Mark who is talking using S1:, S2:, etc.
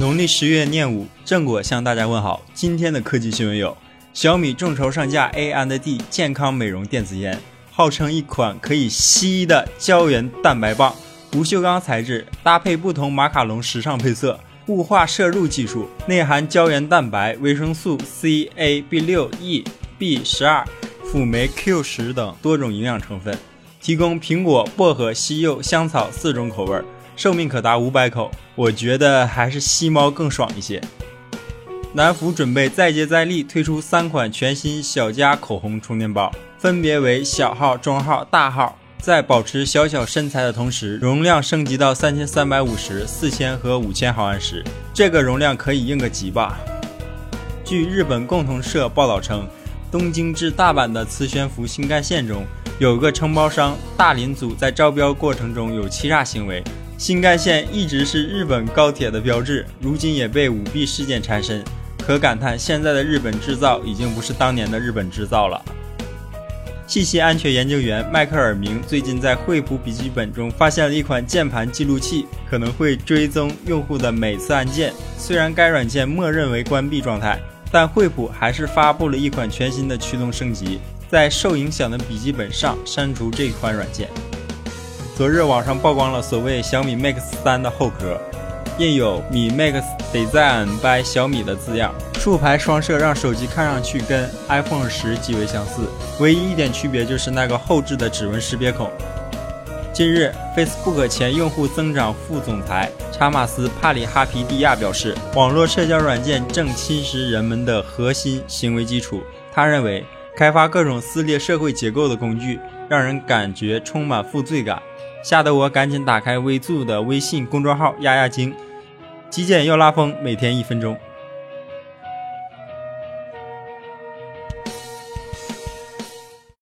S1: 农历十月廿五，正果向大家问好。今天的科技新闻有：小米众筹上架 A&D 健康美容电子烟，号称一款可以吸的胶原蛋白棒，不锈钢材质，搭配不同马卡龙时尚配色，雾化摄入技术，内含胶原蛋白、维生素 C、A、B 六、E、B 十二、辅酶 Q 十等多种营养成分，提供苹果、薄荷、西柚、香草四种口味儿。寿命可达五百口，我觉得还是吸猫更爽一些。南孚准备再接再厉，推出三款全新小家口红充电宝，分别为小号、中号、大号，在保持小小身材的同时，容量升级到三千三百五十、四千和五千毫安时，这个容量可以应个急吧。据日本共同社报道称，东京至大阪的磁悬浮新干线中，有个承包商大林组在招标过程中有欺诈行为。新干线一直是日本高铁的标志，如今也被舞弊事件缠身，可感叹现在的日本制造已经不是当年的日本制造了。信息安全研究员迈克尔明最近在惠普笔记本中发现了一款键盘记录器，可能会追踪用户的每次按键。虽然该软件默认为关闭状态，但惠普还是发布了一款全新的驱动升级，在受影响的笔记本上删除这款软件。昨日网上曝光了所谓小米 Mix 三的后壳，印有米 Mix Design by 小米的字样，竖排双摄让手机看上去跟 iPhone 十极为相似，唯一一点区别就是那个后置的指纹识别孔。近日，Facebook 前用户增长副总裁查马斯帕里哈皮蒂亚表示，网络社交软件正侵蚀人们的核心行为基础。他认为，开发各种撕裂社会结构的工具，让人感觉充满负罪感。吓得我赶紧打开微助的微信公众号压压惊，极简又拉风，每天一分钟。